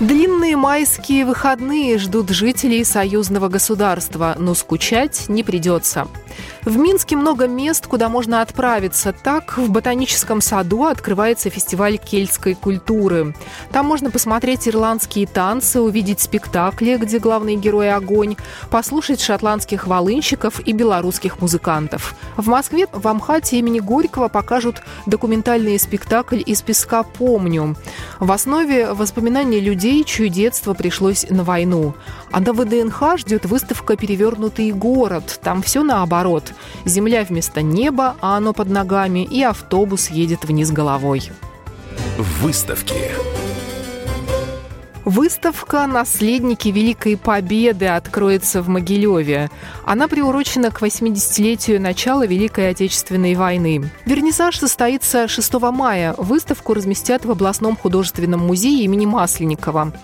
Длинные майские выходные ждут жителей союзного государства, но скучать не придется. В Минске много мест, куда можно отправиться. Так, в ботаническом саду открывается фестиваль кельтской культуры. Там можно посмотреть ирландские танцы, увидеть спектакли, где главный герой – огонь, послушать шотландских волынщиков и белорусских музыкантов. В Москве в Амхате имени Горького покажут документальный спектакль «Из песка помню». В основе воспоминания людей, чье детство пришлось на войну. А на ВДНХ ждет выставка «Перевернутый город». Там все наоборот. Земля вместо неба, а оно под ногами, и автобус едет вниз головой. Выставки. Выставка «Наследники Великой Победы» откроется в Могилеве. Она приурочена к 80-летию начала Великой Отечественной войны. Вернисаж состоится 6 мая. Выставку разместят в областном художественном музее имени Масленникова.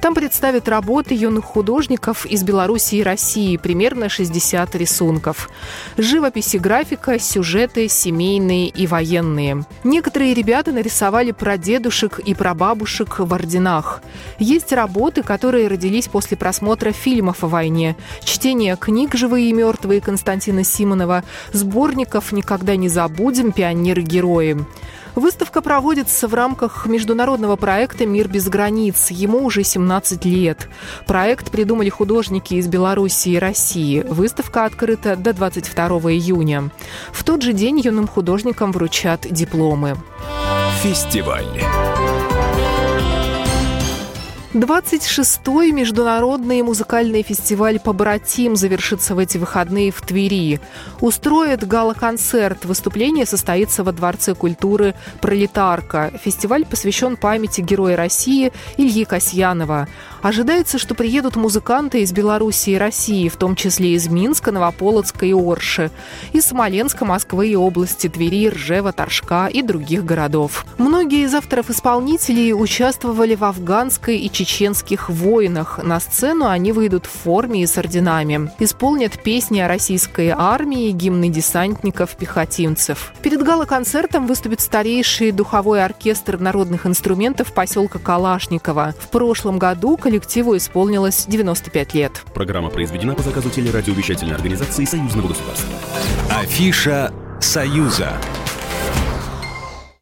Там представят работы юных художников из Беларуси и России, примерно 60 рисунков. Живопись и графика, сюжеты семейные и военные. Некоторые ребята нарисовали про дедушек и про бабушек в орденах. Есть работы, которые родились после просмотра фильмов о войне, чтения книг «Живые и мертвые» Константина Симонова, сборников «Никогда не забудем. Пионеры-герои». Выставка проводится в рамках международного проекта «Мир без границ». Ему уже 17 лет. Проект придумали художники из Беларуси и России. Выставка открыта до 22 июня. В тот же день юным художникам вручат дипломы. Фестиваль. 26-й международный музыкальный фестиваль «Побратим» завершится в эти выходные в Твери. Устроит гала-концерт. Выступление состоится во Дворце культуры «Пролетарка». Фестиваль посвящен памяти героя России Ильи Касьянова. Ожидается, что приедут музыканты из Беларуси и России, в том числе из Минска, Новополоцка и Орши, из Смоленска, Москвы и области Твери, Ржева, Торжка и других городов. Многие из авторов-исполнителей участвовали в афганской и чеченских войнах. На сцену они выйдут в форме и с орденами. Исполнят песни о российской армии, гимны десантников, пехотинцев. Перед гала-концертом выступит старейший духовой оркестр народных инструментов поселка Калашникова. В прошлом году коллективу исполнилось 95 лет. Программа произведена по заказу телерадиовещательной организации Союзного государства. Афиша «Союза».